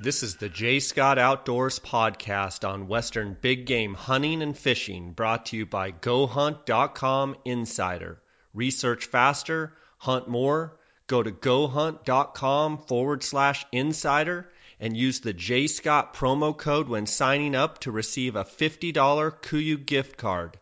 This is the J. Scott Outdoors podcast on Western big game hunting and fishing, brought to you by GoHunt.com Insider. Research faster, hunt more. Go to GoHunt.com forward slash insider and use the J. Scott promo code when signing up to receive a $50 KUIU gift card.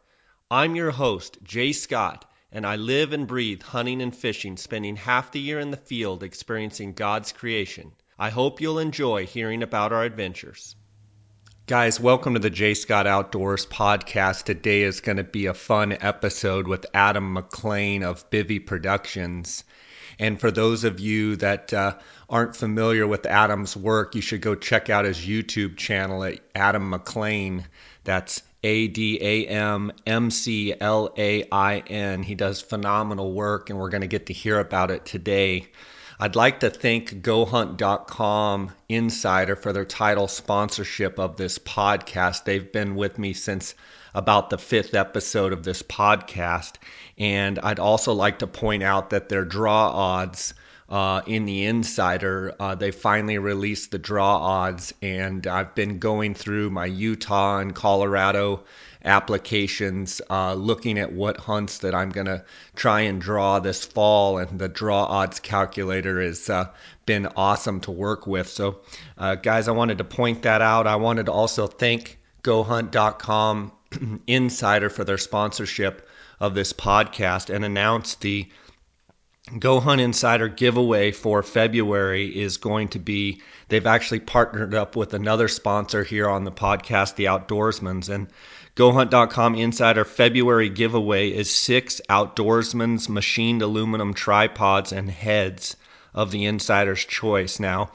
I'm your host, Jay Scott, and I live and breathe hunting and fishing, spending half the year in the field experiencing God's creation. I hope you'll enjoy hearing about our adventures. Guys, welcome to the J. Scott Outdoors podcast. Today is going to be a fun episode with Adam McLain of Bivy Productions. And for those of you that uh, aren't familiar with Adam's work, you should go check out his YouTube channel at Adam McLain. That's A D A M M C L A I N. He does phenomenal work, and we're going to get to hear about it today. I'd like to thank GoHunt.com Insider for their title sponsorship of this podcast. They've been with me since about the fifth episode of this podcast. And I'd also like to point out that their draw odds uh, in the Insider, uh, they finally released the draw odds. And I've been going through my Utah and Colorado applications, uh, looking at what hunts that I'm going to try and draw this fall. And the draw odds calculator has uh, been awesome to work with. So, uh, guys, I wanted to point that out. I wanted to also thank GoHunt.com Insider for their sponsorship of this podcast and announce the Go Hunt Insider giveaway for February is going to be. They've actually partnered up with another sponsor here on the podcast, The Outdoorsmans. And GoHunt.com Insider February giveaway is six Outdoorsman's machined aluminum tripods and heads of the Insider's choice. Now,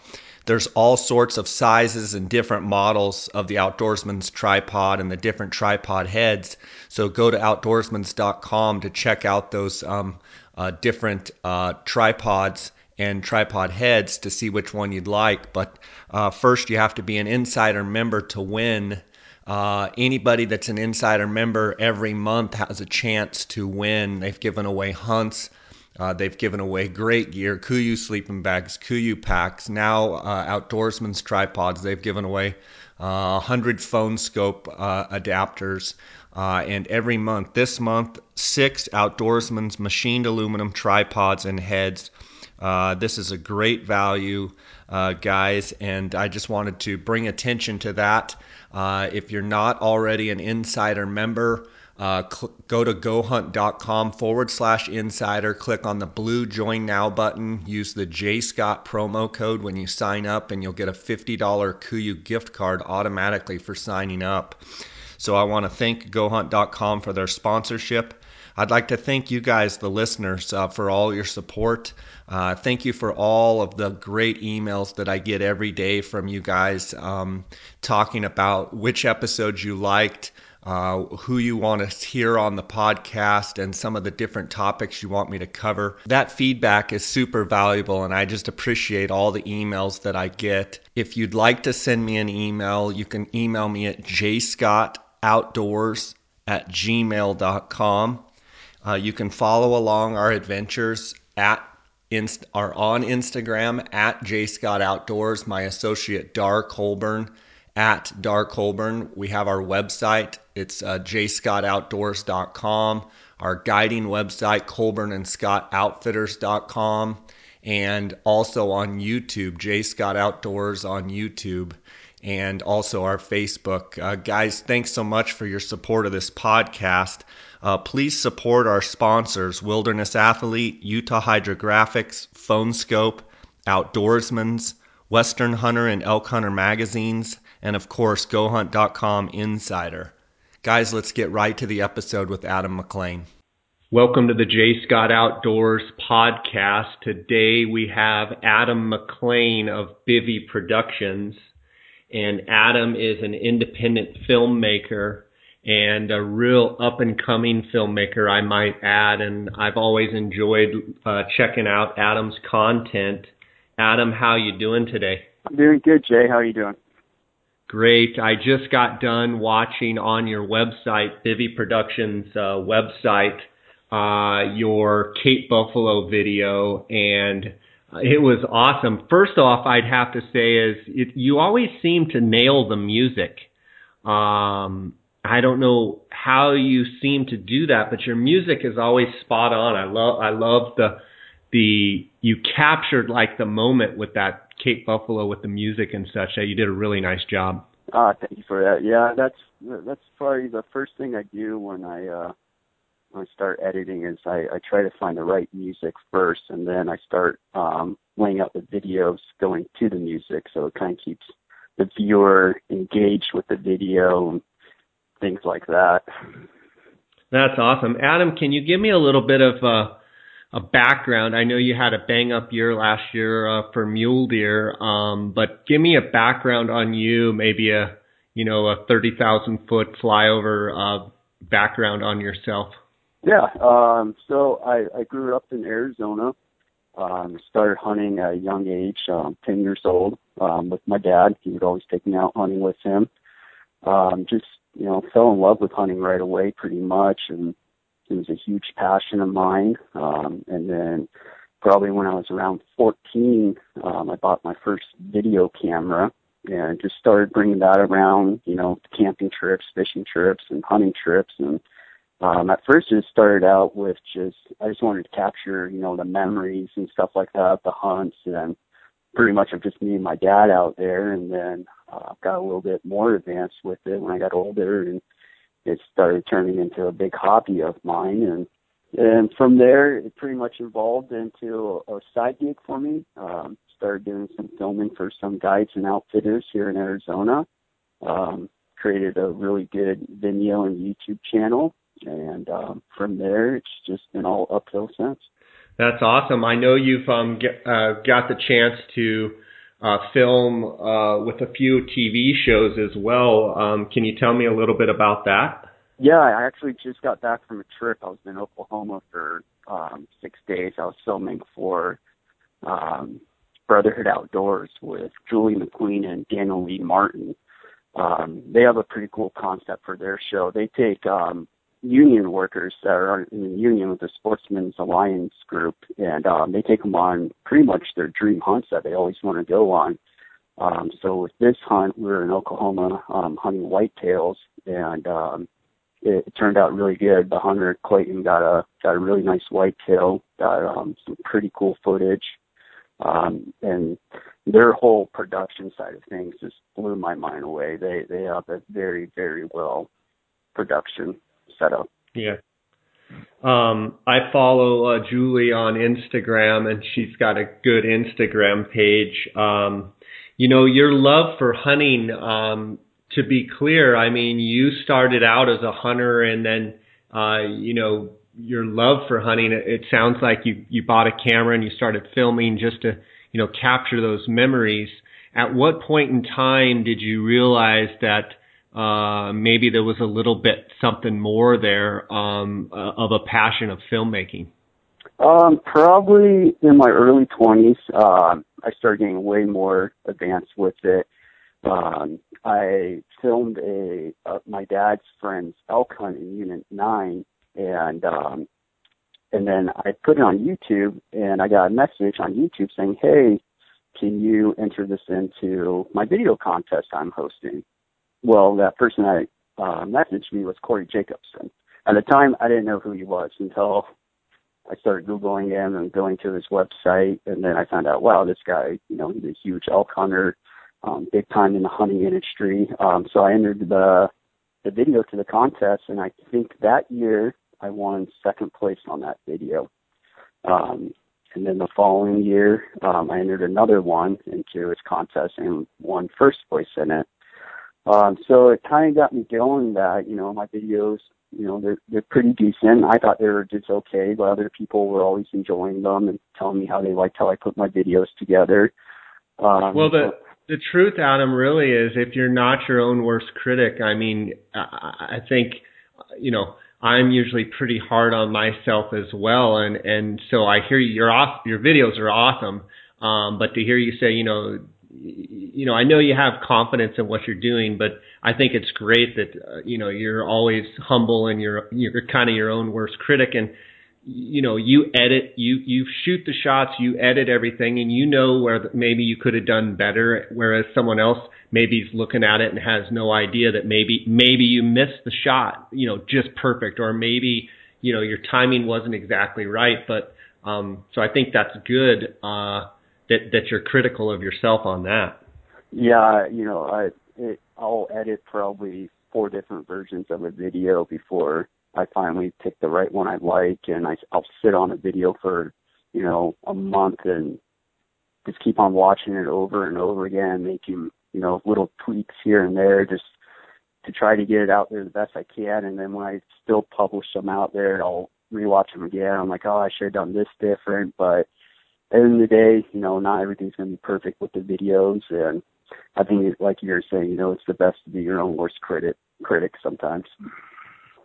there's all sorts of sizes and different models of the Outdoorsman's tripod and the different tripod heads. So go to outdoorsmans.com to check out those um, uh, different uh, tripods and tripod heads to see which one you'd like. But uh, first, you have to be an insider member to win uh, anybody that's an insider member every month has a chance to win. They've given away hunts. Uh, they've given away great gear, KUIU sleeping bags, KUIU packs, now uh, outdoorsman's tripods. They've given away uh, 100 Phone Skope uh, adapters. Uh, and every month, this month, six outdoorsman's machined aluminum tripods and heads. Uh, this is a great value, guys, and I just wanted to bring attention to that. Uh, if you're not already an insider member, uh, cl- go to gohunt.com forward slash insider. Click on the blue join now button. Use the J Scott promo code when you sign up, and you'll get a $50 KUIU gift card automatically for signing up. So I want to thank gohunt.com for their sponsorship. I'd like to thank you guys, the listeners, uh, for all your support. Uh, thank you for all of the great emails that I get every day from you guys um, talking about which episodes you liked. Uh, who you want to hear on the podcast and some of the different topics you want me to cover. That feedback is super valuable, and I just appreciate all the emails that I get. If you'd like to send me an email, you can email me at jscottoutdoors at gmail.com. Uh, you can follow along our adventures at inst- are on Instagram at J Scott outdoors. My associate Dar Colburn at Dar Colburn. We have our website. It's uh, jscottoutdoors.com. Our guiding website colburn and Scott Outfitters.com, and also on YouTube, J Scott Outdoors on YouTube, and also our Facebook. Uh, guys, thanks so much for your support of this podcast. Uh, please support our sponsors Wilderness Athlete, Utah Hydrographics, Phone Skope, Outdoorsman's, Western Hunter and Elk Hunter magazines, and of course, GoHunt.com Insider. Guys, let's get right to the episode with Adam McLain. Welcome to the J. Scott Outdoors podcast. Today we have Adam McLain of Bivy Productions. And Adam is an independent filmmaker and a real up and coming filmmaker, I might add. And I've always enjoyed uh, checking out Adam's content. Adam, how you doing today? I'm doing good, Jay. How are you doing? Great. I just got done watching on your website, Bivy Productions uh, website, uh, your Cape Buffalo video, and It was awesome. First off, I'd have to say is it, you always seem to nail the music. Um, I don't know how you seem to do that, but your music is always spot on. I love I love the the you captured like the moment with that Cape Buffalo with the music and such. That You did a really nice job. Ah, thank you for that. Yeah, that's that's probably the first thing I do when I uh when I start editing is I, I try to find the right music first and then I start um laying out the videos going to the music so it kind of keeps the viewer engaged with the video and things like that. That's awesome. Adam, can you give me a little bit of uh a background. I know you had a bang up year last year uh, for Mule Deer, um, but give me a background on you, maybe a you know a thirty thousand foot flyover uh, background on yourself. Yeah, um, so I, I grew up in Arizona. Um, started hunting at a young age, um, 10 years old, um, with my dad. He would always take me out hunting with him. Um, just, you know, fell in love with hunting right away pretty much and it was a huge passion of mine. Um, and then probably when I was around 14, um, I bought my first video camera and just started bringing that around, you know, camping trips, fishing trips, and hunting trips. And um, at first, it started out with just I just wanted to capture, you know, the memories and stuff like that, the hunts, and pretty much of just me and my dad out there. And then uh, got a little bit more advanced with it when I got older and it started turning into a big hobby of mine and and from there it pretty much evolved into a, a side gig for me um started doing some filming for some guides and outfitters here in arizona um created a really good vimeo and youtube channel and um from there it's just been all uphill since that's awesome i know you've um get, uh, got the chance to uh, film uh, with a few TV shows as well. Um, can you tell me a little bit about that? Yeah, I actually just got back from a trip. I was in Oklahoma for um, six days. I was filming for um, Brotherhood Outdoors with Julie McQueen and Daniel Lee Martin. Um, they have a pretty cool concept for their show. They take um, union workers that are in the union with the Sportsmen's Alliance group, and um, they take them on pretty much their dream hunts that they always want to go on. Um, so with this hunt, we were in Oklahoma um, hunting whitetails, and um, it, it turned out really good. The hunter Clayton got a got a really nice whitetail, got um, some pretty cool footage, um, and their whole production side of things just blew my mind away. They they have a very very well production Yeah. Um, I follow uh, Julie on Instagram, and she's got a good Instagram page. Um, you know, your love for hunting. Um, to be clear, I mean, you started out as a hunter, and then, uh, you know, your love for hunting. It, it sounds like you you bought a camera and you started filming just to, you know, capture those memories. At what point in time did you realize that? Uh, maybe there was a little bit something more there um, uh, of a passion of filmmaking? Um, probably in my early 20s, uh, I started getting way more advanced with it. Um, I filmed a uh, my dad's friend's elk hunt in Unit Nine, and um, and then I put it on YouTube, and I got a message on YouTube saying, "Hey, can you enter this into my video contest I'm hosting?" Well, that person that uh, messaged me was Corey Jacobsen. At the time, I didn't know who he was until I started Googling him and going to his website. And then I found out, wow, this guy, you know, he's a huge elk hunter, um, big time in the hunting industry. Um, so I entered the, the video to the contest. And I think that year I won second place on that video. Um, and then the following year, um, I entered another one into his contest and won first place in it. Um, so it kind of got me going that, you know, my videos, you know, they're, they're pretty decent. I thought they were just okay, but other people were always enjoying them and telling me how they liked how I put my videos together. Um, well, the, the truth, Adam, really is if you're not your own worst critic, I mean, I, I think, you know, I'm usually pretty hard on myself as well. And, and so I hear you, your off, your videos are awesome. Um, but to hear you say, you know, you know, I know you have confidence in what you're doing, but I think it's great that uh, you know you're always humble and you're you're kind of your own worst critic. And you know you edit you you shoot the shots you edit everything and you know where maybe you could have done better whereas someone else maybe is looking at it and has no idea that maybe maybe you missed the shot you know just perfect or maybe you know your timing wasn't exactly right but um so i think that's good uh that that you're critical of yourself on that yeah you know i it, i'll edit probably four different versions of a video before I finally pick the right one I like, and I, I'll sit on a video for, you know, a month and just keep on watching it over and over again, making, you know, little tweaks here and there, just to try to get it out there the best I can. And then when I still publish them out there, I'll rewatch them again. I'm like, oh, I should have done this different. But end of the day, you know, not everything's going to be perfect with the videos. And I think, like you were saying, you know, it's the best to be your own worst critic, critic sometimes.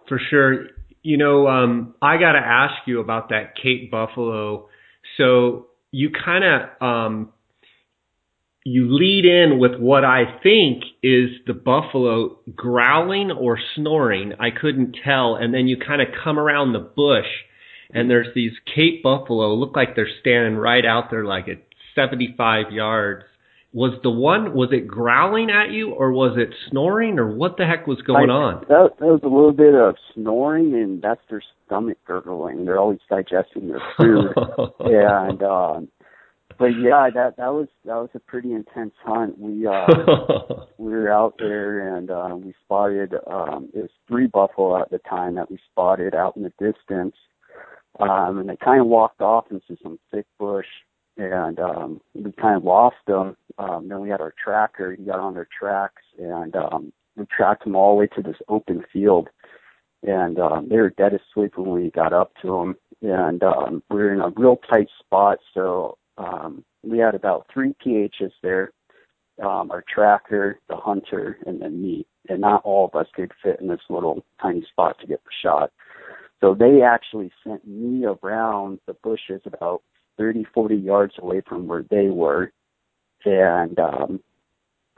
For sure. You know, um, I got to ask you about that Cape Buffalo. So you kind of um, you lead in with what I think is the buffalo growling or snoring. I couldn't tell, and then you kind of come around the bush, and there's these Cape buffalo look like they're standing right out there, like at 75 yards was the one was it growling at you or was it snoring or what the heck was going I, on? That, that was a little bit of snoring and that's their stomach gurgling. They're always digesting their food. and um but yeah, that that was that was a pretty intense hunt. We uh we were out there and uh we spotted um it was three buffalo at the time that we spotted out in the distance. Um and they kind of walked off into some thick bush and um, we kind of lost them. Um, then we had our tracker. He got on their tracks, and um, we tracked them all the way to this open field. And um, they were dead asleep when we got up to them. And um, we were in a real tight spot, so um, we had about three PHs there. Um, our tracker, the hunter, and then me. And not all of us could fit in this little tiny spot to get the shot. So they actually sent me around the bushes about 30, 40 yards away from where they were, and um,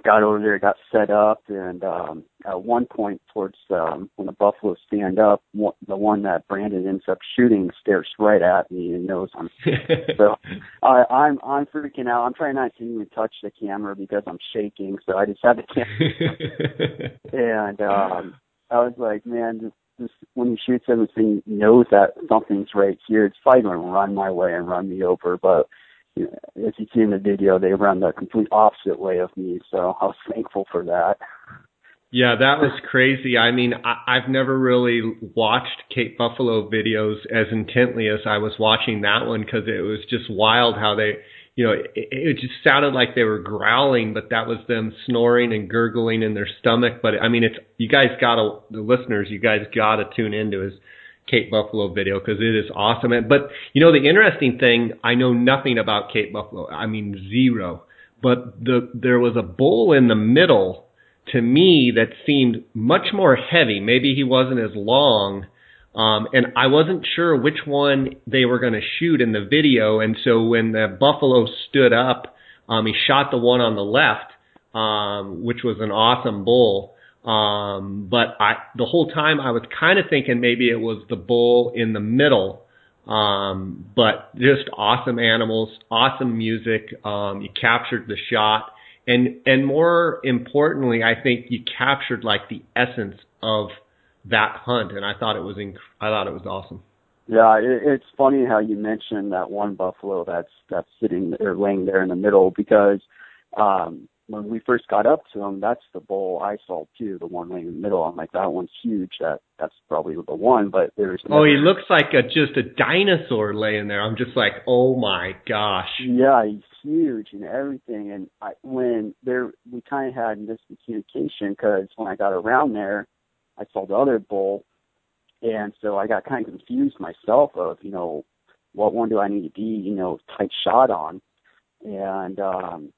got over there, got set up, and um, at one point towards um, when the buffalo stand up, one, the one that Brandon ends up shooting stares right at me and knows I'm. so I, I'm I'm freaking out. I'm trying not to even touch the camera because I'm shaking. So I just have the camera, and um, I was like, man, this when he shoots everything, knows that something's right here. It's probably going to run my way and run me over. But you know, as you see in the video, they run the complete opposite way of me. So I was thankful for that. Yeah, that was crazy. I mean, I, I've never really watched Cape Buffalo videos as intently as I was watching that one because it was just wild how they you know, it, it just sounded like they were growling, but that was them snoring and gurgling in their stomach. But I mean, it's you guys gotta the listeners, you guys gotta tune into his Cape Buffalo video because it is awesome. But you know, the interesting thing, I know nothing about Cape Buffalo. I mean, zero. But the there was a bull in the middle to me that seemed much more heavy. Maybe he wasn't as long um, and I wasn't sure which one they were going to shoot in the video. And so when the buffalo stood up, um, he shot the one on the left, um, which was an awesome bull. Um, but I, the whole time I was kind of thinking maybe it was the bull in the middle. Um, but just awesome animals, awesome music. Um, you captured the shot. And, and more importantly, I think you captured like the essence of that hunt, and I thought it was inc- I thought it was awesome. Yeah, it, it's funny how you mentioned that one buffalo that's that's sitting or laying there in the middle because um when we first got up to him, that's the bull I saw too, the one laying in the middle. I'm like, that one's huge. That that's probably the one. But there's oh, he looks like a just a dinosaur laying there. I'm just like, oh my gosh. Yeah, he's huge and everything. And I, when there, we kind of had miscommunication because when I got around there, I saw the other bull, and so I got kind of confused myself of you know what one do I need to be you know tight shot on, and um,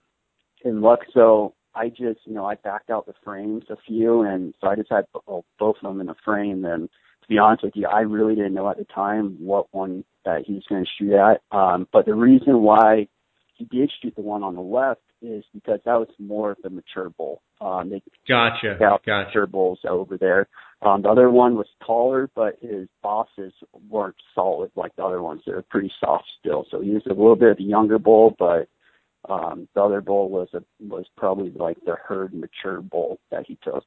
and luck so I just you know I backed out the frames a few, and so I just had both of them in a frame. And to be honest with you, I really didn't know at the time what one that he was going to shoot at. Um, but the reason why he did shoot the one on the left is because that was more of the mature bull. Um, they gotcha, got gotcha. mature bulls over there. Um, the other one was taller, but his bosses weren't solid like the other ones. They were pretty soft still. So he was a little bit of a younger bull, but um, the other bull was a was probably like the herd mature bull that he took.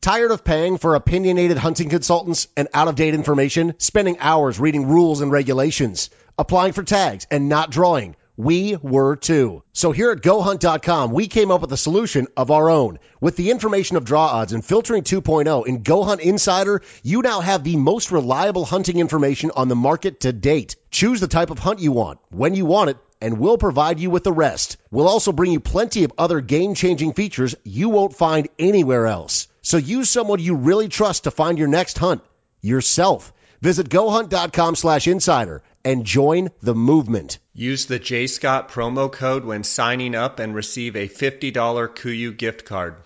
Tired of paying for opinionated hunting consultants and out of date information, spending hours reading rules and regulations, applying for tags and not drawing? We were too. So here at GoHunt.com, we came up with a solution of our own. With the information of draw odds and filtering 2.0 in GoHunt Insider, you now have the most reliable hunting information on the market to date. Choose the type of hunt you want, when you want it, and we'll provide you with the rest. We'll also bring you plenty of other game changing features you won't find anywhere else. So use someone you really trust to find your next hunt yourself. Visit gohunt.com slash insider and join the movement. Use the J Scott promo code when signing up and receive a $50 KUIU gift card.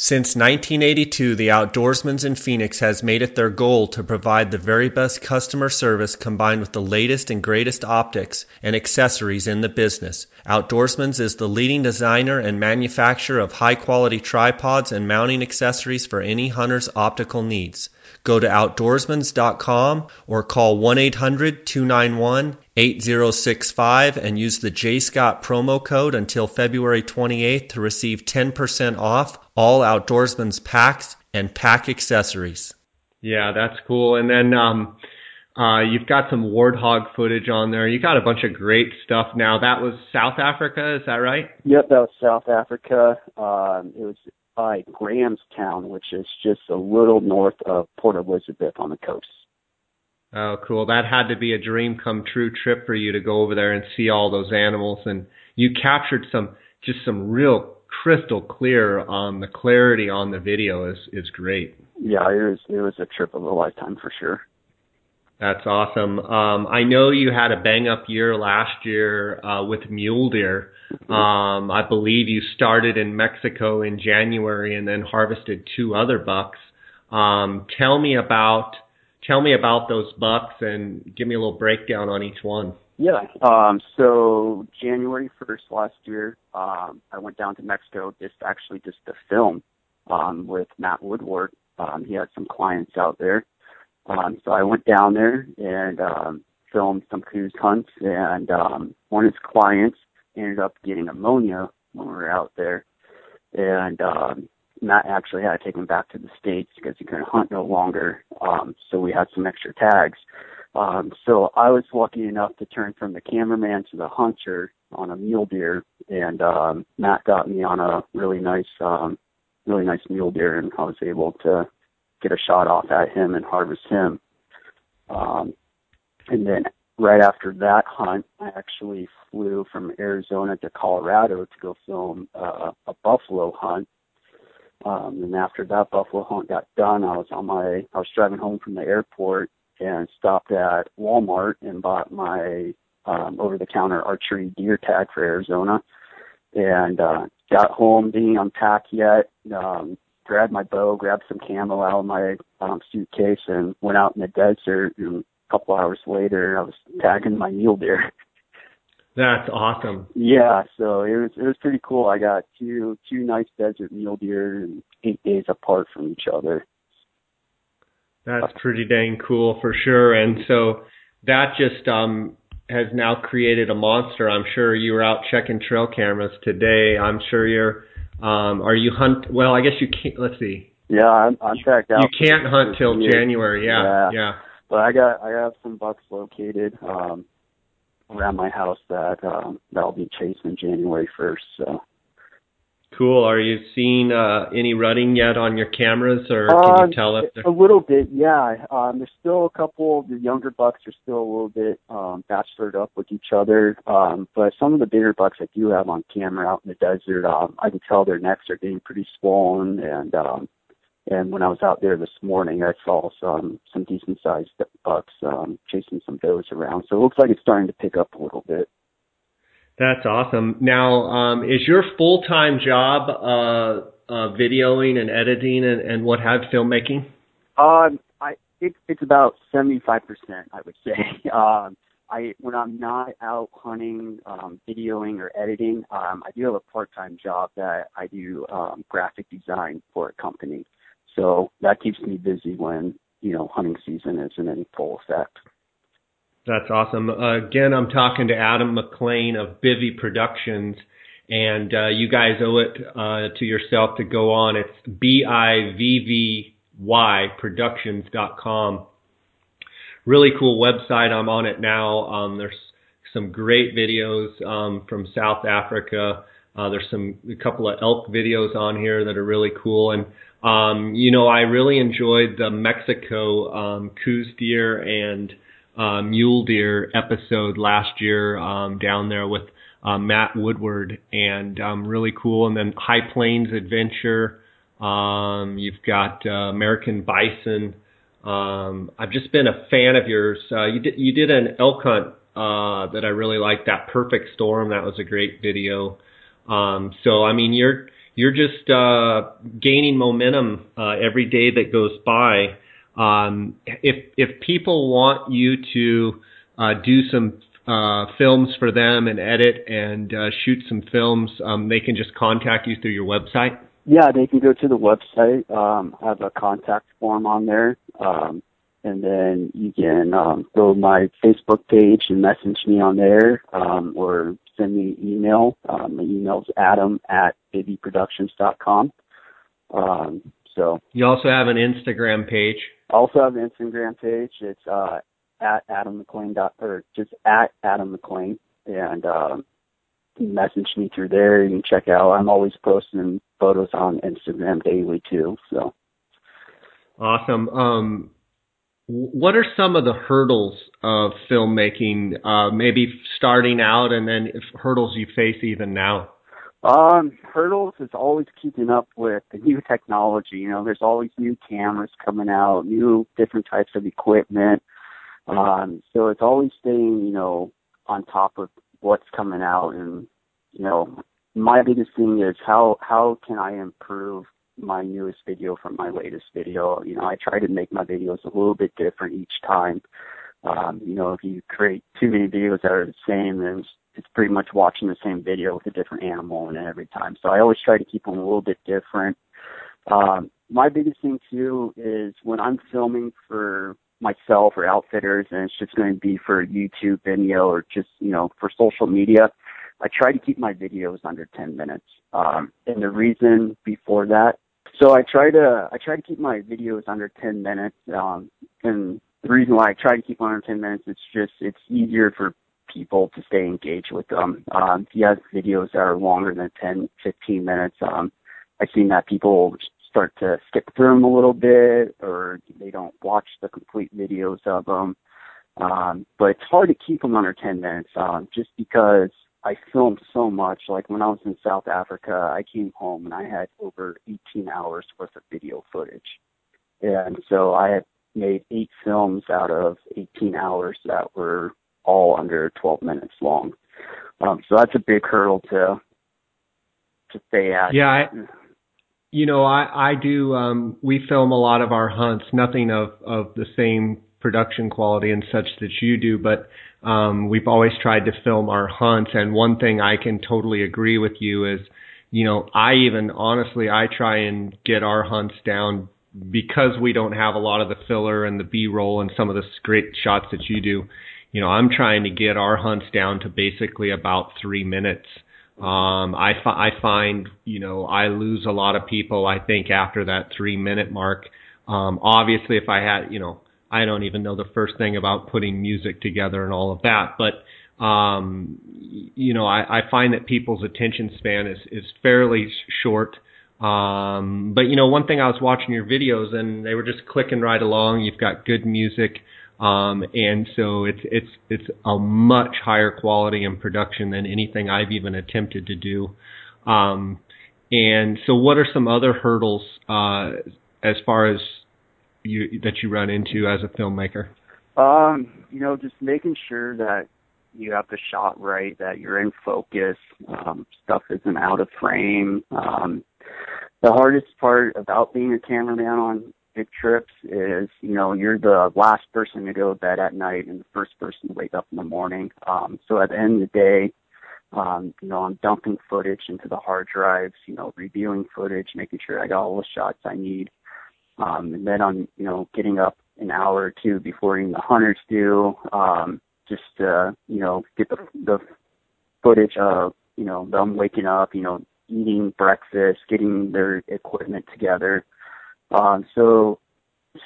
Since 1982, the Outdoorsman's in Phoenix has made it their goal to provide the very best customer service combined with the latest and greatest optics and accessories in the business. Outdoorsman's is the leading designer and manufacturer of high quality tripods and mounting accessories for any hunter's optical needs. Go to outdoorsmans.com or call 1 800 291 8065 and use the J Scott promo code until February 28th to receive 10% off all Outdoorsman's packs and pack accessories. Yeah, that's cool. And then um, uh, you've got some warthog footage on there. You got a bunch of great stuff now. That was South Africa, is that right? Yep, that was South Africa. Um, it was by Grahamstown, which is just a little north of Port Elizabeth on the coast. Oh, cool. That had to be a dream come true trip for you to go over there and see all those animals. And you captured some, just some real crystal clear on the clarity on the video is, is great. Yeah, it was, it was a trip of a lifetime for sure. That's awesome. Um, I know you had a bang up year last year uh, with mule deer. Um, I believe you started in Mexico in January and then harvested two other bucks. Um, tell me about tell me about those bucks and give me a little breakdown on each one. Yeah. Um, so January first last year, um, I went down to Mexico just actually just to film um, with Matt Woodward. Um, he had some clients out there. Um, so I went down there and um, filmed some Coues hunts, and um, one of his clients ended up getting pneumonia when we were out there, and um, Matt actually had to take him back to the states because he couldn't hunt no longer. Um, so we had some extra tags. Um, so I was lucky enough to turn from the cameraman to the hunter on a mule deer, and um, Matt got me on a really nice, um, really nice mule deer, and I was able to get a shot off at him and harvest him. Um, and then right after that hunt, I actually flew from Arizona to Colorado to go film uh, a buffalo hunt. Um, and after that buffalo hunt got done, I was on my I was driving home from the airport and stopped at Walmart and bought my um, over-the-counter archery deer tag for Arizona. And uh, got home, didn't unpack yet. Um, grabbed my bow, grabbed some camo out of my um, suitcase, and went out in the desert. And a couple hours later, I was tagging my mule deer. That's awesome. Yeah, so it was it was pretty cool. I got two two nice desert mule deer, and eight days apart from each other. That's pretty dang cool for sure. And so that just um has now created a monster. I'm sure you were out checking trail cameras today. I'm sure you're um, are you hunt? Well, I guess you can't. Let's see. Yeah, I'm, I'm checked out. You can't hunt till January. Yeah, yeah, yeah. But I got I have some bucks located um, around my house that um, that'll be chased in January first. So Cool. Are you seeing uh, any rutting yet on your cameras, or can you uh, tell if they're... a little bit? Yeah, um, there's still a couple. The younger bucks are still a little bit um, bachelored up with each other, um, but some of the bigger bucks I do have on camera out in the desert, um, I can tell their necks are getting pretty swollen, and um, and when I was out there this morning, I saw some some decent sized bucks um, chasing some does around. So it looks like it's starting to pick up a little bit. That's awesome. Now, um, is your full time job uh, uh, videoing and editing and, and what have filmmaking? Um, I it, it's about seventy five percent, I would say. Um, I when I'm not out hunting, um, videoing or editing, um, I do have a part time job that I do um, graphic design for a company. so that keeps me busy when you know hunting season isn't in full effect. That's awesome. Uh, again, I'm talking to Adam McLain of Bivy Productions, and uh, you guys owe it uh, to yourself to go on. It's B I V V Y Productions.com. Really cool website. I'm on it now. Um, there's some great videos um, from South Africa. Uh, there's some a couple of elk videos on here that are really cool, and um, you know I really enjoyed the Mexico um, Coues deer and uh, mule deer episode last year um, down there with uh, Matt Woodward, and um, really cool. And then High Plains Adventure. Um, you've got uh, American Bison. Um, I've just been a fan of yours. Uh, you did you did an elk hunt uh, that I really liked. That Perfect Storm. That was a great video. Um, so I mean, you're you're just uh, gaining momentum uh, every day that goes by. Um, if if people want you to uh, do some uh, films for them and edit and uh, shoot some films, um, they can just contact you through your website. Yeah, they can go to the website. Um, have a contact form on there. Um, and then you can um, go to my Facebook page and message me on there, um, or send me an email. Um, my email is adam at bivyproductions.com. Um, so you also have an Instagram page. Also have an Instagram page. It's uh, at Adam McLain dot or just at Adam McLain, and um, message me through there. You can check out. I'm always posting photos on Instagram daily too. So awesome. Um, what are some of the hurdles of filmmaking? Uh, maybe starting out, and then if hurdles you face even now. Um, hurdles is always keeping up with the new technology. You know, there's always new cameras coming out, new different types of equipment. Um, so it's always staying, you know, on top of what's coming out. And, you know, my biggest thing is how, how can I improve my newest video from my latest video? You know, I try to make my videos a little bit different each time. Um, you know, if you create too many videos that are the same, then it's, pretty much watching the same video with a different animal in it every time. So I always try to keep them a little bit different. Um, my biggest thing too is when I'm filming for myself or outfitters and it's just going to be for YouTube video or just, you know, for social media, I try to keep my videos under 10 minutes. Um, and the reason before that, so I try to, I try to keep my videos under 10 minutes. Um, and the reason why I try to keep under 10 minutes, it's just, it's easier for people to stay engaged with them. Um, you have videos that are longer than 10, 15 minutes, um, I've seen that people start to skip through them a little bit or they don't watch the complete videos of them. Um, but it's hard to keep them under 10 minutes, um, just because I filmed so much. Like when I was in South Africa, I came home and I had over 18 hours worth of video footage. And so I had made eight films out of 18 hours that were all under 12 minutes long. Um, so that's a big hurdle to to stay at. Yeah, I, you know, I I do. Um, we film a lot of our hunts. Nothing of of the same production quality and such that you do, but um, we've always tried to film our hunts. And one thing I can totally agree with you is, you know, I even honestly I try and get our hunts down because we don't have a lot of the filler and the B-roll and some of the great shots that you do. You know, I'm trying to get our hunts down to basically about three minutes. Um, I, fi- I find, you know, I lose a lot of people, I think, after that three minute mark. Um, obviously, if I had, you know, I don't even know the first thing about putting music together and all of that, but, um, you know, I, I find that people's attention span is, is fairly short. Um, but you know, one thing I was watching your videos and they were just clicking right along. You've got good music. Um, and so it's it's it's a much higher quality in production than anything I've even attempted to do. Um, and so, what are some other hurdles uh, as far as you that you run into as a filmmaker? Um, you know, just making sure that you have the shot right, that you're in focus, um, stuff isn't out of frame. Um, the hardest part about being a cameraman on big trips is, you know, you're the last person to go to bed at night and the first person to wake up in the morning. Um, so at the end of the day, um, you know, I'm dumping footage into the hard drives, you know, reviewing footage, making sure I got all the shots I need. Um, and then I'm, you know, getting up an hour or two before even the hunters do, um, just to, you know, get the the footage of, you know, them waking up, you know, eating breakfast, getting their equipment together. Um, so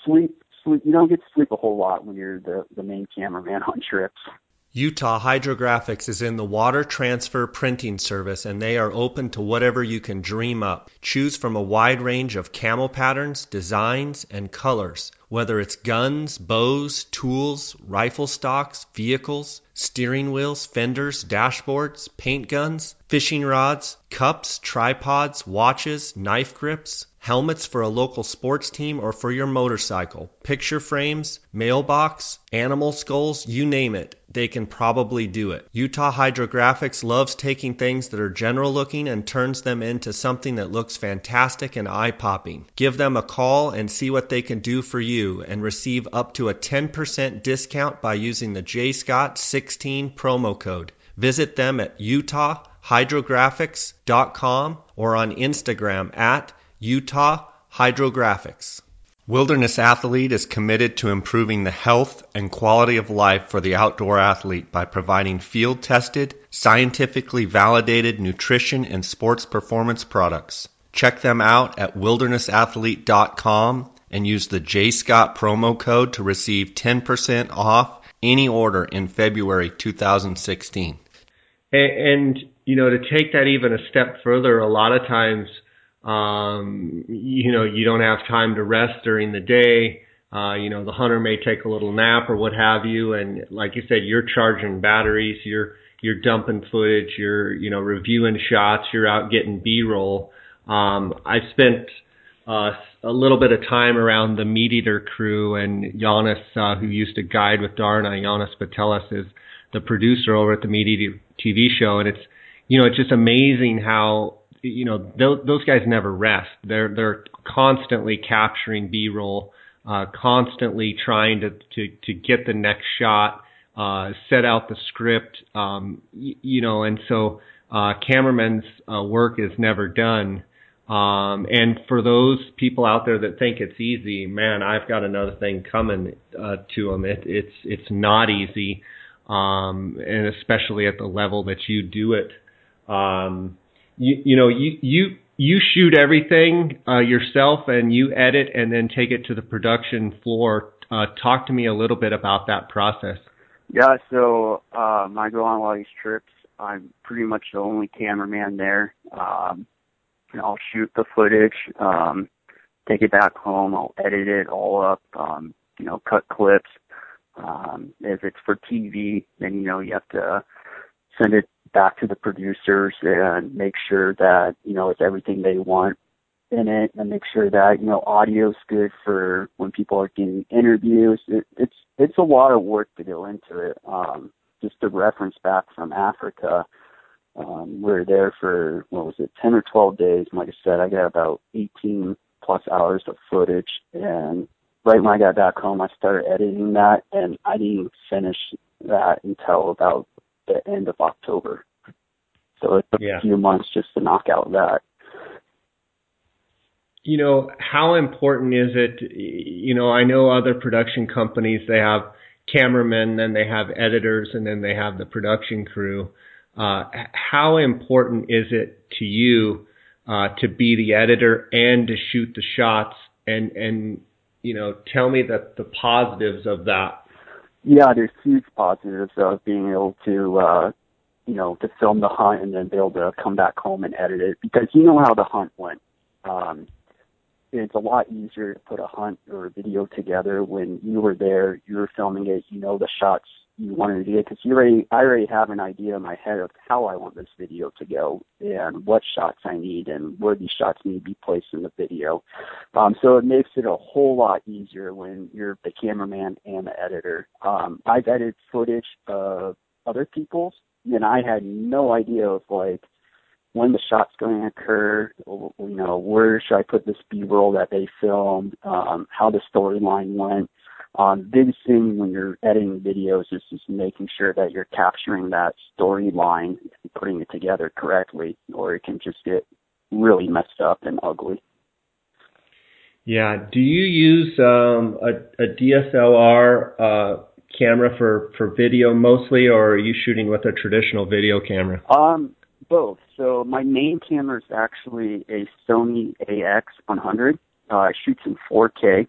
sleep, sleep, you don't get to sleep a whole lot when you're the the main cameraman on trips. Utah Hydrographics is in the water transfer printing service and they are open to whatever you can dream up. Choose from a wide range of camo patterns, designs, and colors. Whether it's guns, bows, tools, rifle stocks, vehicles, steering wheels, fenders, dashboards, paint guns, fishing rods, cups, tripods, watches, knife grips, helmets for a local sports team or for your motorcycle, picture frames, mailbox, animal skulls, you name it. They can probably do it. Utah Hydrographics loves taking things that are general looking and turns them into something that looks fantastic and eye popping. Give them a call and see what they can do for you and receive up to a 10% discount by using the JScott16 promo code. Visit them at utahhydrographics.com or on Instagram at Utah Hydrographics. Wilderness Athlete is committed to improving the health and quality of life for the outdoor athlete by providing field tested, scientifically validated nutrition and sports performance products. Check them out at wildernessathlete.com and use the JScott promo code to receive 10% off any order in February 2016. And, you know, to take that even a step further, a lot of times – um, you know, you don't have time to rest during the day. Uh, you know, the hunter may take a little nap or what have you. And like you said, you're charging batteries, you're, you're dumping footage, you're, you know, reviewing shots, you're out getting B-roll. Um, I spent, uh, a little bit of time around the MeatEater crew and Janis, uh, who used to guide with Darna, Janis Putelis is the producer over at the MeatEater TV show. And it's, you know, it's just amazing how you know those, those guys never rest. They're they're constantly capturing B-roll, uh, constantly trying to to to get the next shot, uh, set out the script, um, y- you know, and so uh, cameraman's uh, work is never done. Um, and for those people out there that think it's easy, man, I've got another thing coming uh, to them. It, it's it's not easy, um, and especially at the level that you do it. Um, you, you know, you, you, you shoot everything uh, yourself and you edit and then take it to the production floor. Uh, talk to me a little bit about that process. Yeah, so um, I go on a lot of these trips. I'm pretty much the only cameraman there. Um, I'll shoot the footage, um, take it back home. I'll edit it all up, um, you know, cut clips. Um, if it's for TV, then you know you have to send it back to the producers and make sure that you know it's everything they want in it and make sure that you know audio's good for when people are getting interviews. It, it's it's a lot of work to go into it. Um just to reference back from africa um we were there for what was it ten or twelve days. And like i said i got about eighteen plus hours of footage. And right when i got back home i started editing that and i didn't finish that until about the end of October. So it took yeah. a few months just to knock out that. You know, how important is it? You know, I know other production companies, they have cameramen, then they have editors, and then they have the production crew. Uh, how important is it to you uh, to be the editor and to shoot the shots? And and you know, tell me that the positives of that yeah, there's huge positives of being able to, uh, you know, to film the hunt and then be able to come back home and edit it because you know how the hunt went. Um, it's a lot easier to put a hunt or a video together when you were there, you were filming it, you know the shots you wanted to get because you already I already have an idea in my head of how I want this video to go and what shots I need and where these shots need to be placed in the video. Um, so it makes it a whole lot easier when you're the cameraman and the editor. Um, I've edited footage of other people's and I had no idea of like when the shot's going to occur, you know, where should I put this B-roll that they filmed, um, how the storyline went um, biggest thing when you're editing videos is just making sure that you're capturing that storyline and putting it together correctly, or it can just get really messed up and ugly. Yeah. Do you use um, a, a DSLR uh, camera for for video mostly, or are you shooting with a traditional video camera? Um, both. So my main camera is actually a Sony AX100. Uh, it shoots in 4K.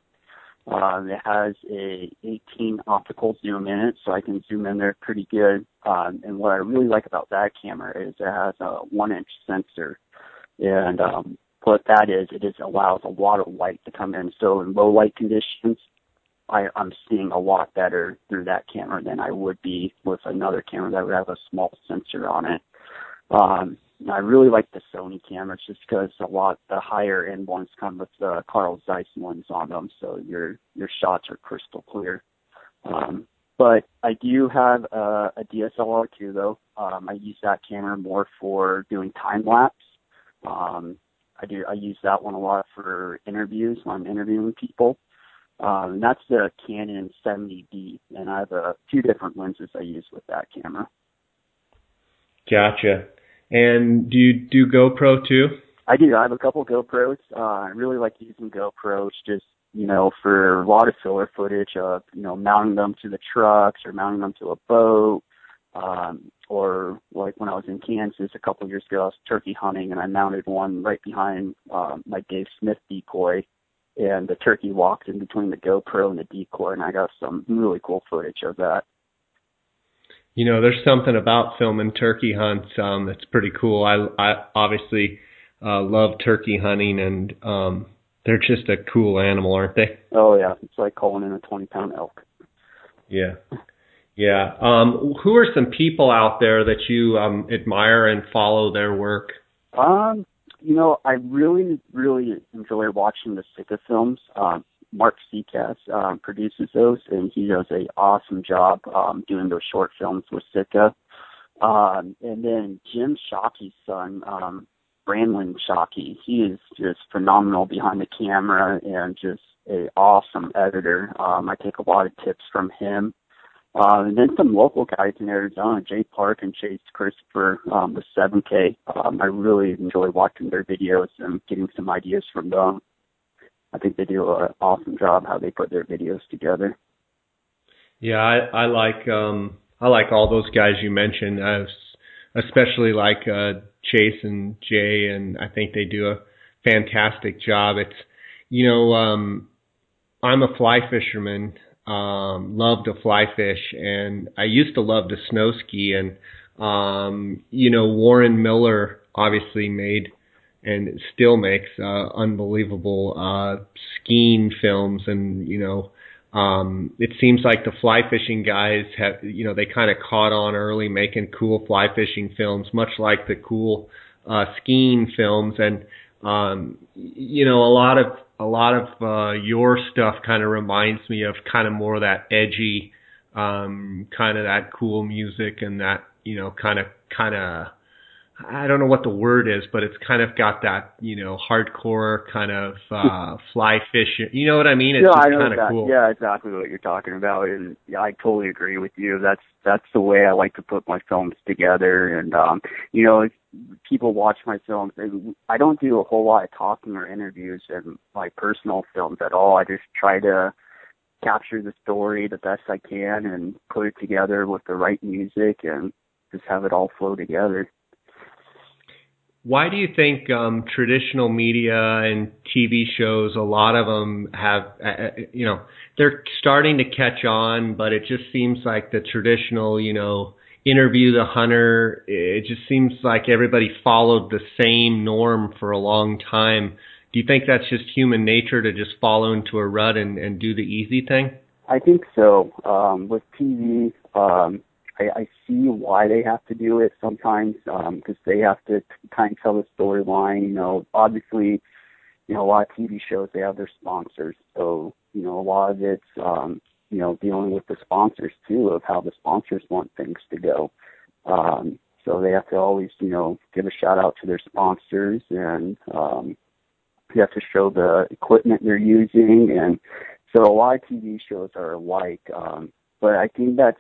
Um, it has a 18 optical zoom in it, so I can zoom in there pretty good. Um, and what I really like about that camera is it has a one inch sensor. And um, what that is, it just allows a lot of light to come in. So in low light conditions, I, I'm seeing a lot better through that camera than I would be with another camera that would have a small sensor on it. Um, I really like the Sony cameras just because a lot the higher end ones come with the Carl Zeiss ones on them, so your your shots are crystal clear. Um, but I do have a, a DSLR too, though. Um, I use that camera more for doing time lapse. Um, I do I use that one a lot for interviews when I'm interviewing people. Um, that's the Canon 70D, and I have a few different lenses I use with that camera. Gotcha. And do you do GoPro too? I do. I have a couple GoPros. Uh, I really like using GoPros just, you know, for a lot of filler footage of, you know, mounting them to the trucks or mounting them to a boat. Um, or like when I was in Kansas a couple of years ago, I was turkey hunting and I mounted one right behind um, my Dave Smith decoy, and the turkey walked in between the GoPro and the decoy, and I got some really cool footage of that you know, there's something about filming turkey hunts um, that's pretty cool. I, I obviously uh, love turkey hunting, and um, they're just a cool animal, aren't they? Oh yeah, it's like calling in a 20 pound elk. Yeah, yeah. Um, who are some people out there that you um, admire and follow their work? Um, you know, I really, really enjoy watching the Sitka films. Um, Mark Seacat um, produces those, and he does a awesome job um, doing those short films with Sitka. Um, and then Jim Shockey's son, um, Branlin Shockey, he is just phenomenal behind the camera and just a awesome editor. Um, I take a lot of tips from him. Uh, and then some local guys in Arizona, Jay Park and Chase Christopher um, with 7K. Um, I really enjoy watching their videos and getting some ideas from them. I think they do an awesome job how they put their videos together. Yeah, I, I like um I like all those guys you mentioned. I especially like uh Chase and Jay and I think they do a fantastic job. It's you know, um I'm a fly fisherman, um, love to fly fish and I used to love to snow ski and um, you know, Warren Miller obviously made and still makes uh, unbelievable uh, skiing films. And you know, um, it seems like the fly fishing guys have, you know, they kind of caught on early making cool fly fishing films, much like the cool uh, skiing films. And um, you know, a lot of a lot of uh, your stuff kind of reminds me of kind of more of that edgy, um, kind of that cool music and that you know, kind of kind of I don't know what the word is, but it's kind of got that, you know, hardcore kind of uh fly fishing. You know what I mean? It's yeah, just I know kind of exactly, cool. Yeah, exactly what you're talking about, and yeah, I totally agree with you. That's that's the way I like to put my films together, and um, you know, people watch my films, and I don't do a whole lot of talking or interviews in my personal films at all. I just try to capture the story the best I can and put it together with the right music and just have it all flow together. Why do you think um, traditional media and TV shows, a lot of them have, uh, uh, you know, they're starting to catch on, but it just seems like the traditional, you know, interview the hunter, it just seems like everybody followed the same norm for a long time. Do you think that's just human nature to just follow into a rut and, and do the easy thing? I think so. Um, with TV, um, I, I see why they have to do it sometimes because um, they have to kind of tell the storyline. You know, obviously, you know, a lot of TV shows they have their sponsors, so you know, a lot of it's um, you know dealing with the sponsors too of how the sponsors want things to go. Um, so they have to always, you know, give a shout out to their sponsors and um, you have to show the equipment they're using and so a lot of TV shows are alike. Um, but I think that's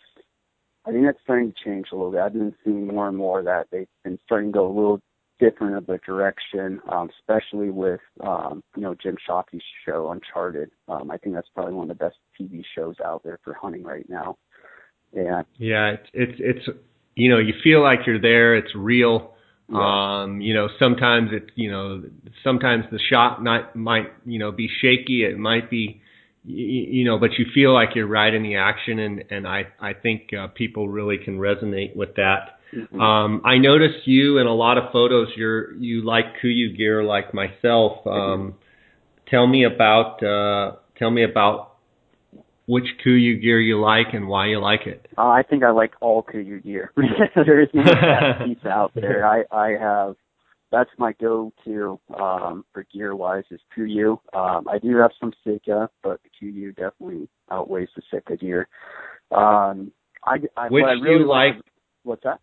I think that's starting to change a little bit. I've been seeing more and more that they've been starting to go a little different of a direction, um, especially with um, you know Jim Shockey's show Uncharted. Um, I think that's probably one of the best TV shows out there for hunting right now. Yeah. yeah, it's it's it's you know you feel like you're there. It's real. Yeah. Um, you know, sometimes it's you know, sometimes the shot might, might, you know, be shaky. It might be, you, you know, but you feel like you're right in the action, and and I I think uh, people really can resonate with that. Mhm. Um, I noticed you in a lot of photos. You're you like Kuiu gear like myself. Um, tell me about uh, tell me about which Kuiu gear you like and why you like it. Uh, I think I like all Kuiu gear. there is no piece out there. I I have that's my go-to um, for gear-wise is Kuiu. Um, I do have some Sitka, but the Kuiu definitely outweighs the Sitka gear. Um, I, I Which I do really you like? What's that?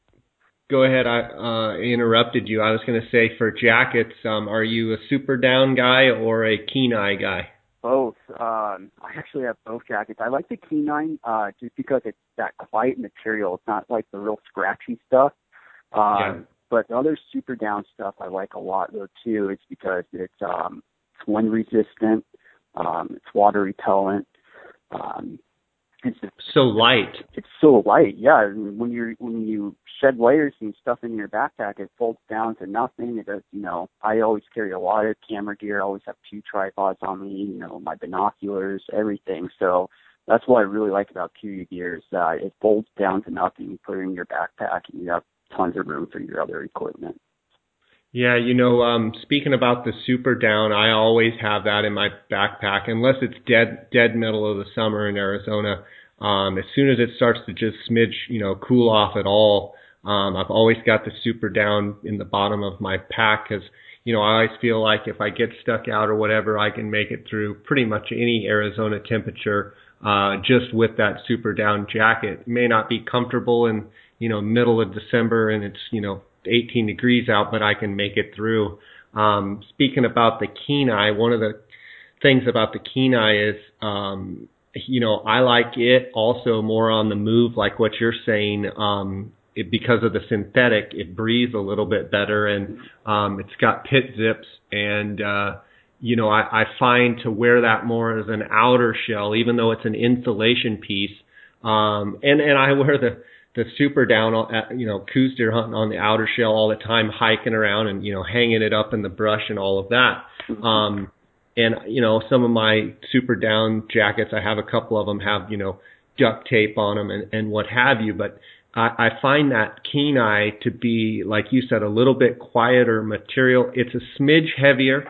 Go ahead. I uh, interrupted you. I was going to say for jackets, um, are you a super down guy or a Kenai guy? Both. Um, I actually have both jackets. I like the Kenai uh, just because it's that quiet material. It's not like the real scratchy stuff. Um, Yeah. But the other super down stuff I like a lot though too. It's because it's um, it's wind resistant. Um, it's water repellent. Um, it's So light. it's so light. Yeah, and when you when you shed layers and stuff in your backpack, it folds down to nothing. It does, you know. I always carry a lot of camera gear. I always have two tripods on me. You know, my binoculars, everything. So that's what I really like about Kuiu gear is that it folds down to nothing. You put it in your backpack, and you have tons of room for your other equipment. Yeah, you know, um, speaking about the super down, I always have that in my backpack unless it's dead dead middle of the summer in Arizona. Um, as soon as it starts to just smidge, you know, cool off at all, um, I've always got the super down in the bottom of my pack because, you know, I always feel like if I get stuck out or whatever, I can make it through pretty much any Arizona temperature uh, just with that super down jacket. It may not be comfortable in, you know, middle of December and it's, you know, 18 degrees out, but I can make it through. Um, speaking about the Kenai, one of the things about the Kenai is, um, you know, I like it also more on the move, like what you're saying. Um, it, because of the synthetic, it breathes a little bit better, and um, it's got pit zips, and uh, you know, I, I find to wear that more as an outer shell, even though it's an insulation piece. Um, and and I wear the the super down, at, you know, Coues deer hunting on the outer shell all the time, hiking around and you know, hanging it up in the brush and all of that. Um, and you know, some of my super down jackets, I have a couple of them have you know duct tape on them and and what have you, but I, I find that Kenai to be, like you said, a little bit quieter material. It's a smidge heavier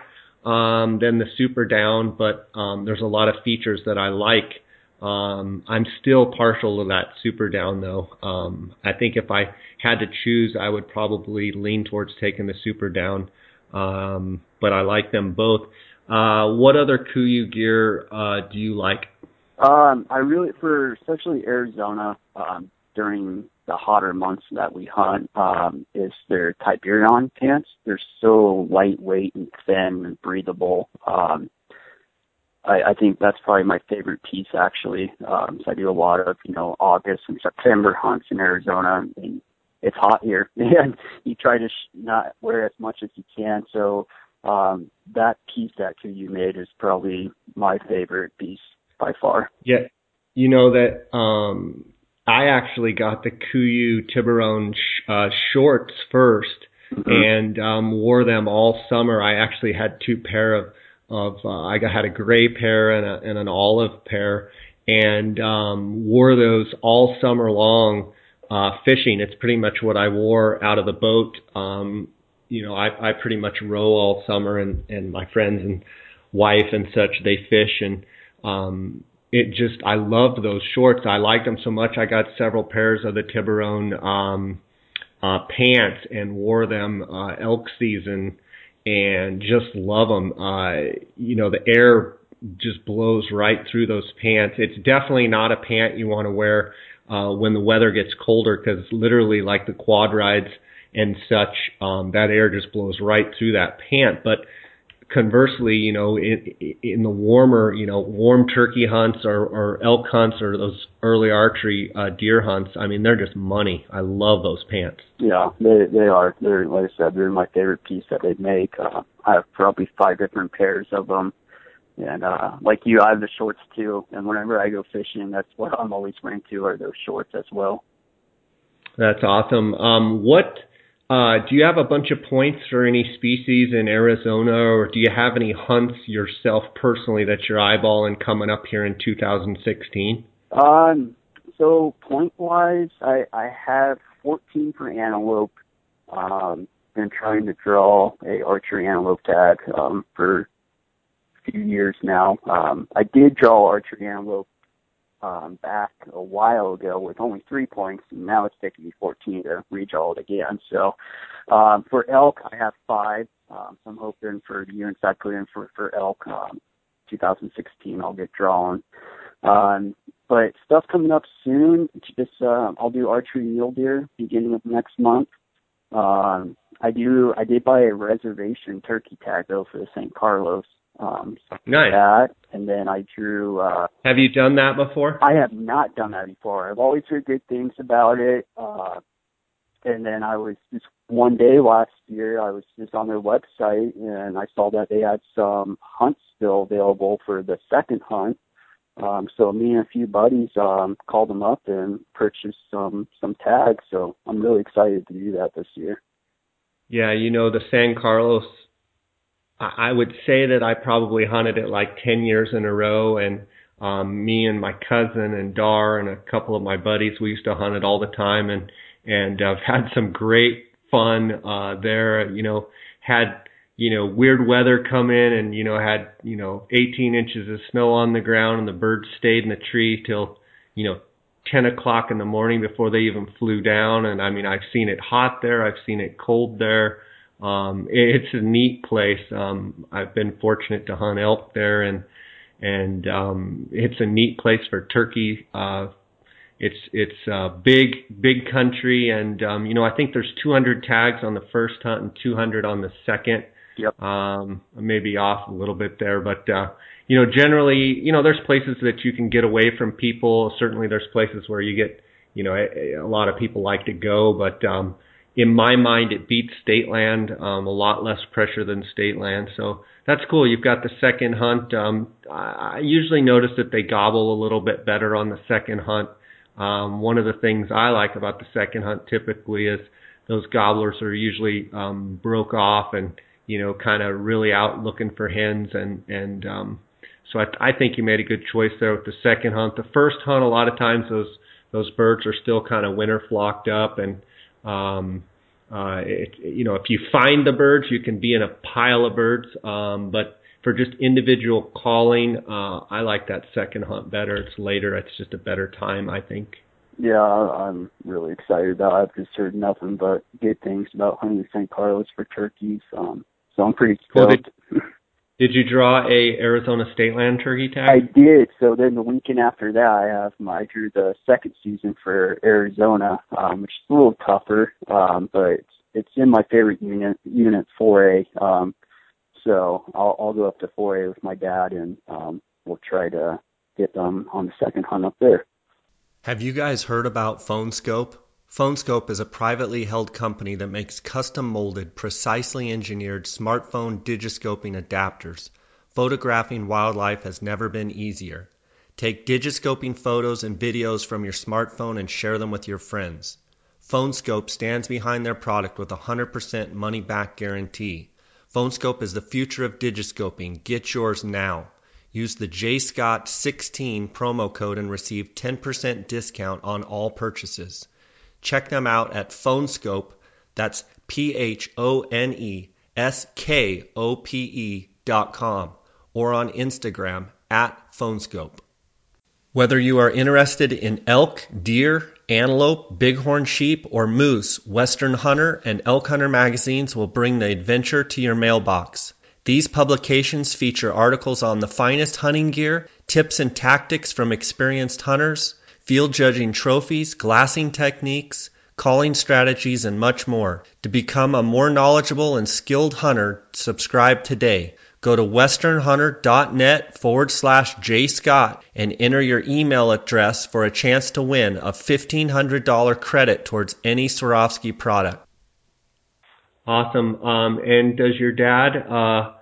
um, than the super down, but um, there's a lot of features that I like. Um, I'm still partial to that super down though. Um, I think if I had to choose, I would probably lean towards taking the super down. Um, but I like them both. Uh, what other Kuiu gear uh, do you like? Um, I really, for especially Arizona, um, during the hotter months that we hunt, um, is their Tiburon pants. They're so lightweight and thin and breathable. Um, I, I think that's probably my favorite piece actually. Um, so I do a lot of, you know, August and September hunts in Arizona and it's hot here and you try to sh- not wear as much as you can. So, um, that piece that you made is probably my favorite piece by far. Yeah, you know that um, I actually got the Kuiu Tiburon sh- uh, shorts 1st Mhm. and um, wore them all summer. I actually had two pair of of uh, I got, had a gray pair and, a, and an olive pair, and um, wore those all summer long uh, fishing. It's pretty much what I wore out of the boat. Um, you know, I, I pretty much row all summer, and and my friends and wife and such they fish, and um, it just I loved those shorts. I liked them so much. I got several pairs of the Tiburon um, uh, pants and wore them uh, elk season, and just love them. Uh, you know, the air just blows right through those pants. It's definitely not a pant you want to wear uh, when the weather gets colder because literally, like the quad rides and such, um, that air just blows right through that pant. But conversely, you know, in, in the warmer, you know, warm turkey hunts or, or elk hunts or those early archery uh, deer hunts, I mean, they're just money. I love those pants. Yeah, they they are. They're like I said, they're my favorite piece that they make. Uh, I have probably five different pairs of them. And uh like you, I have the shorts too. And whenever I go fishing, that's what I'm always wearing too, are those shorts as well. That's awesome. Um, what uh, do you have a bunch of points for any species in Arizona, or do you have any hunts yourself personally that you're eyeballing coming up here in 2016? Um, so point wise, I I have 14 for antelope. Um, been trying to draw a archery antelope tag um, for a few years now. Um, I did draw archery antelope um, back a while ago with only three points, and now it's taking me 14 to redraw it again. So um, for elk, I have five. Um, so I'm hoping for the units I put in for for elk, um, 2016, I'll get drawn. Um, but stuff coming up soon. Just uh, I'll do archery mule deer beginning of next month. Um, I do. I did buy a reservation turkey tag though for the San Carlos. Um, nice. That, and then I drew. Uh, have you done that before? I have not done that before. I've always heard good things about it. Uh, and then I was just one day last year. I was just on their website and I saw that they had some hunts still available for the second hunt. Um, so me and a few buddies um, called them up and purchased some some tags. So I'm really excited to do that this year. Yeah, you know the San Carlos I would say that I probably hunted it like 10 years in a row and um me and my cousin and Dar and a couple of my buddies we used to hunt it all the time and and I've had some great fun uh there you know had you know weird weather come in and you know had you know 18 inches of snow on the ground and the birds stayed in the tree till you know 10 o'clock in the morning before they even flew down and I mean I've seen it hot there I've seen it cold there um, it's a neat place. Um, I've been fortunate to hunt elk there, and and um, it's a neat place for turkey. Uh, it's it's a big big country, and um, you know I think there's 200 tags on the first hunt and 200 on the second. Yep. Um, maybe off a little bit there, but uh, you know generally you know there's places that you can get away from people. Certainly there's places where you get you know a, a lot of people like to go, but um, in my mind, it beats state land, um, a lot less pressure than state land. So that's cool. You've got the second hunt. Um, I usually notice that they gobble a little bit better on the second hunt. Um, one of the things I like about the second hunt typically is those gobblers are usually um, broke off and you know kind of really out looking for hens and and um, so I, I think you made a good choice there with the second hunt. The first hunt, a lot of times those those birds are still kind of winter flocked up and um, uh, it, you know, if you find the birds, you can be in a pile of birds. Um, but for just individual calling, uh, I like that second hunt better. It's later. It's just a better time, I think. Yeah, I'm really excited about. it. I've just heard nothing but good things about hunting San Carlos for turkeys. Um, so I'm pretty stoked. Well, did, did you draw a Arizona state land turkey tag? I did. So then the weekend after that, I have my I drew the second season for Arizona, um, which is a little tougher, um, but it's, it's in my favorite unit, unit 4A. Um, so I'll, I'll go up to 4A with my dad, and um, we'll try to get them on the second hunt up there. Have you guys heard about Phone Skope? Phone Skope is a privately held company that makes custom molded, precisely engineered smartphone digiscoping adapters. Photographing wildlife has never been easier. Take digiscoping photos and videos from your smartphone and share them with your friends. Phone Skope stands behind their product with a 100% money back guarantee. Phone Skope is the future of digiscoping. Get yours now. Use the JScott16 promo code and receive 10% discount on all purchases. Check them out at Phoneskope. That's P H O N E S K O P E dot com or on Instagram at Phoneskope. Whether you are interested in elk, deer, antelope, bighorn sheep, or moose, Western Hunter and Elk Hunter magazines will bring the adventure to your mailbox. These publications feature articles on the finest hunting gear, tips and tactics from experienced hunters, field judging trophies, glassing techniques, calling strategies, and much more. To become a more knowledgeable and skilled hunter, subscribe today. Go to westernhunter.net forward slash jscott and enter your email address for a chance to win a $1,500 credit towards any Swarovski product. Awesome. Um, and does your dad, uh,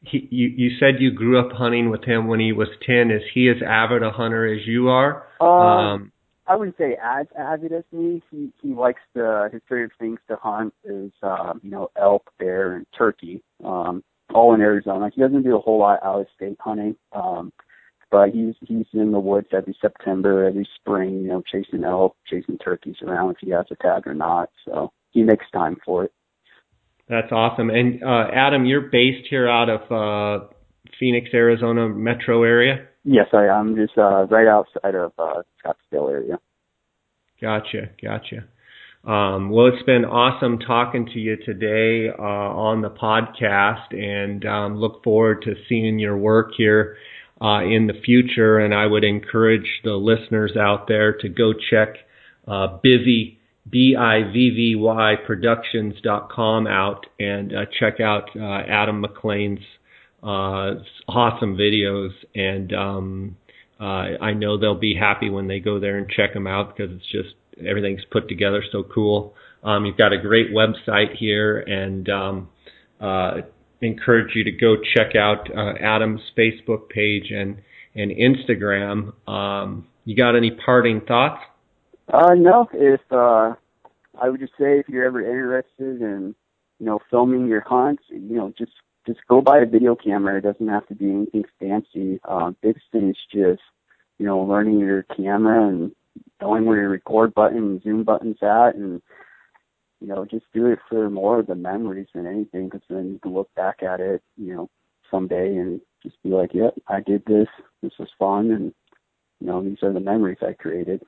he, you, you said you grew up hunting with him when he was 10. Is he as avid a hunter as you are? Uh, um, I wouldn't say as avid as me. He he likes the his favorite things to hunt is uh, you know elk, bear, and turkey. Um, all in Arizona. He doesn't do a whole lot out of state hunting. Um, but he's he's in the woods every September, every spring, you know, chasing elk, chasing turkeys around if he has a tag or not. So he makes time for it. That's awesome. And uh, Adam, you're based here out of uh, Phoenix, Arizona metro area. Yes, I am. Just uh, right outside of uh, Scottsdale area. Gotcha, gotcha. Um, well, it's been awesome talking to you today uh, on the podcast, and um, look forward to seeing your work here uh, in the future. And I would encourage the listeners out there to go check uh, Bivy B-I-V-V-Y productions.com out and uh, check out uh, Adam McLain's uh, awesome videos. And um, uh, I know they'll be happy when they go there and check them out because it's just everything's put together so cool. Um, you've got a great website here and um, uh, encourage you to go check out uh, Adam's Facebook page and, and Instagram. Um, you got any parting thoughts? Uh, no, if, uh, I would just say if you're ever interested in, you know, filming your hunts, you know, just, just go buy a video camera. It doesn't have to be anything fancy. Uh, biggest thing is just, you know, learning your camera and knowing where your record button and zoom button's at and, you know, just do it for more of the memories than anything because then you can look back at it, you know, someday and just be like, yep, I did this. This was fun. And, you know, these are the memories I created.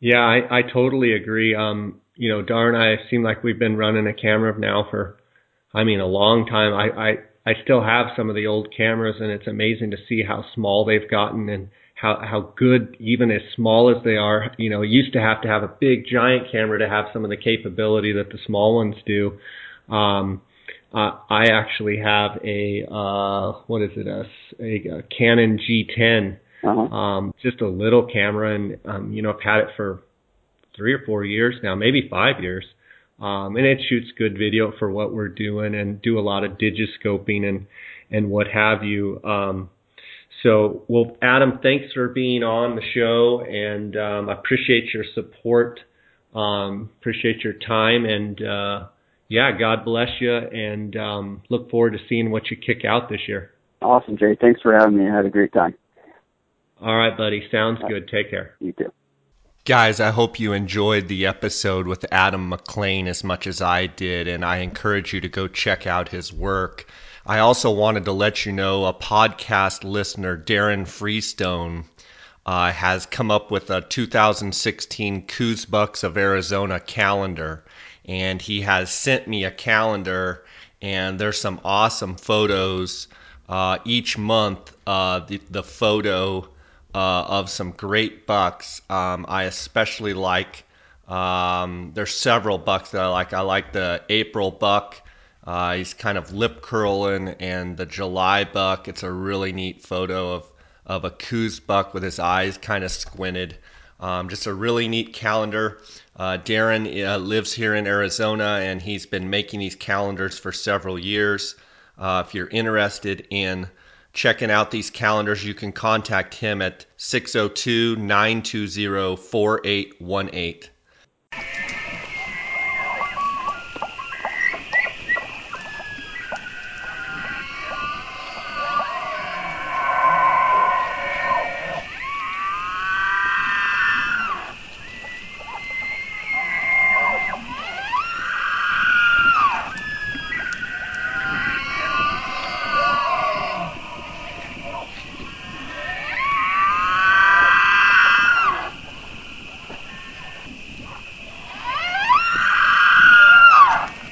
Yeah, I, I totally agree. Um, you know, darn, I seem like we've been running a camera now for, I mean, a long time. I, I, I still have some of the old cameras and it's amazing to see how small they've gotten and how, how good, even as small as they are, you know, used to have to have a big giant camera to have some of the capability that the small ones do. Um, uh, I actually have a, uh, what is it, a, a, a Canon G10 uh-huh. Um, just a little camera, and um, you know, I've had it for three or four years now, maybe five years. Um, and it shoots good video for what we're doing, and do a lot of digiscoping and and what have you. Um, so, well, Adam, thanks for being on the show, and um, I appreciate your support. Um, appreciate your time, and uh, yeah, God bless you, and um, look forward to seeing what you kick out this year. Awesome, Jay. Thanks for having me. I had a great time. All right, buddy. Sounds good. Take care. You too. Guys, I hope you enjoyed the episode with Adam McLain as much as I did, and I encourage you to go check out his work. I also wanted to let you know a podcast listener, Darren Freestone, uh, has come up with a 2016 Coues Bucks of Arizona calendar, and he has sent me a calendar, and there's some awesome photos. Uh, each month, uh, the, the photo uh, of some great bucks. Um, I especially like. Um, there's several bucks that I like. I like the April buck. Uh, he's kind of lip curling, and the July buck. It's a really neat photo of of a Coues buck with his eyes kind of squinted. Um, just a really neat calendar. Uh, Darren uh, lives here in Arizona, and he's been making these calendars for several years. Uh, if you're interested in checking out these calendars, you can contact him at 602 920 4818.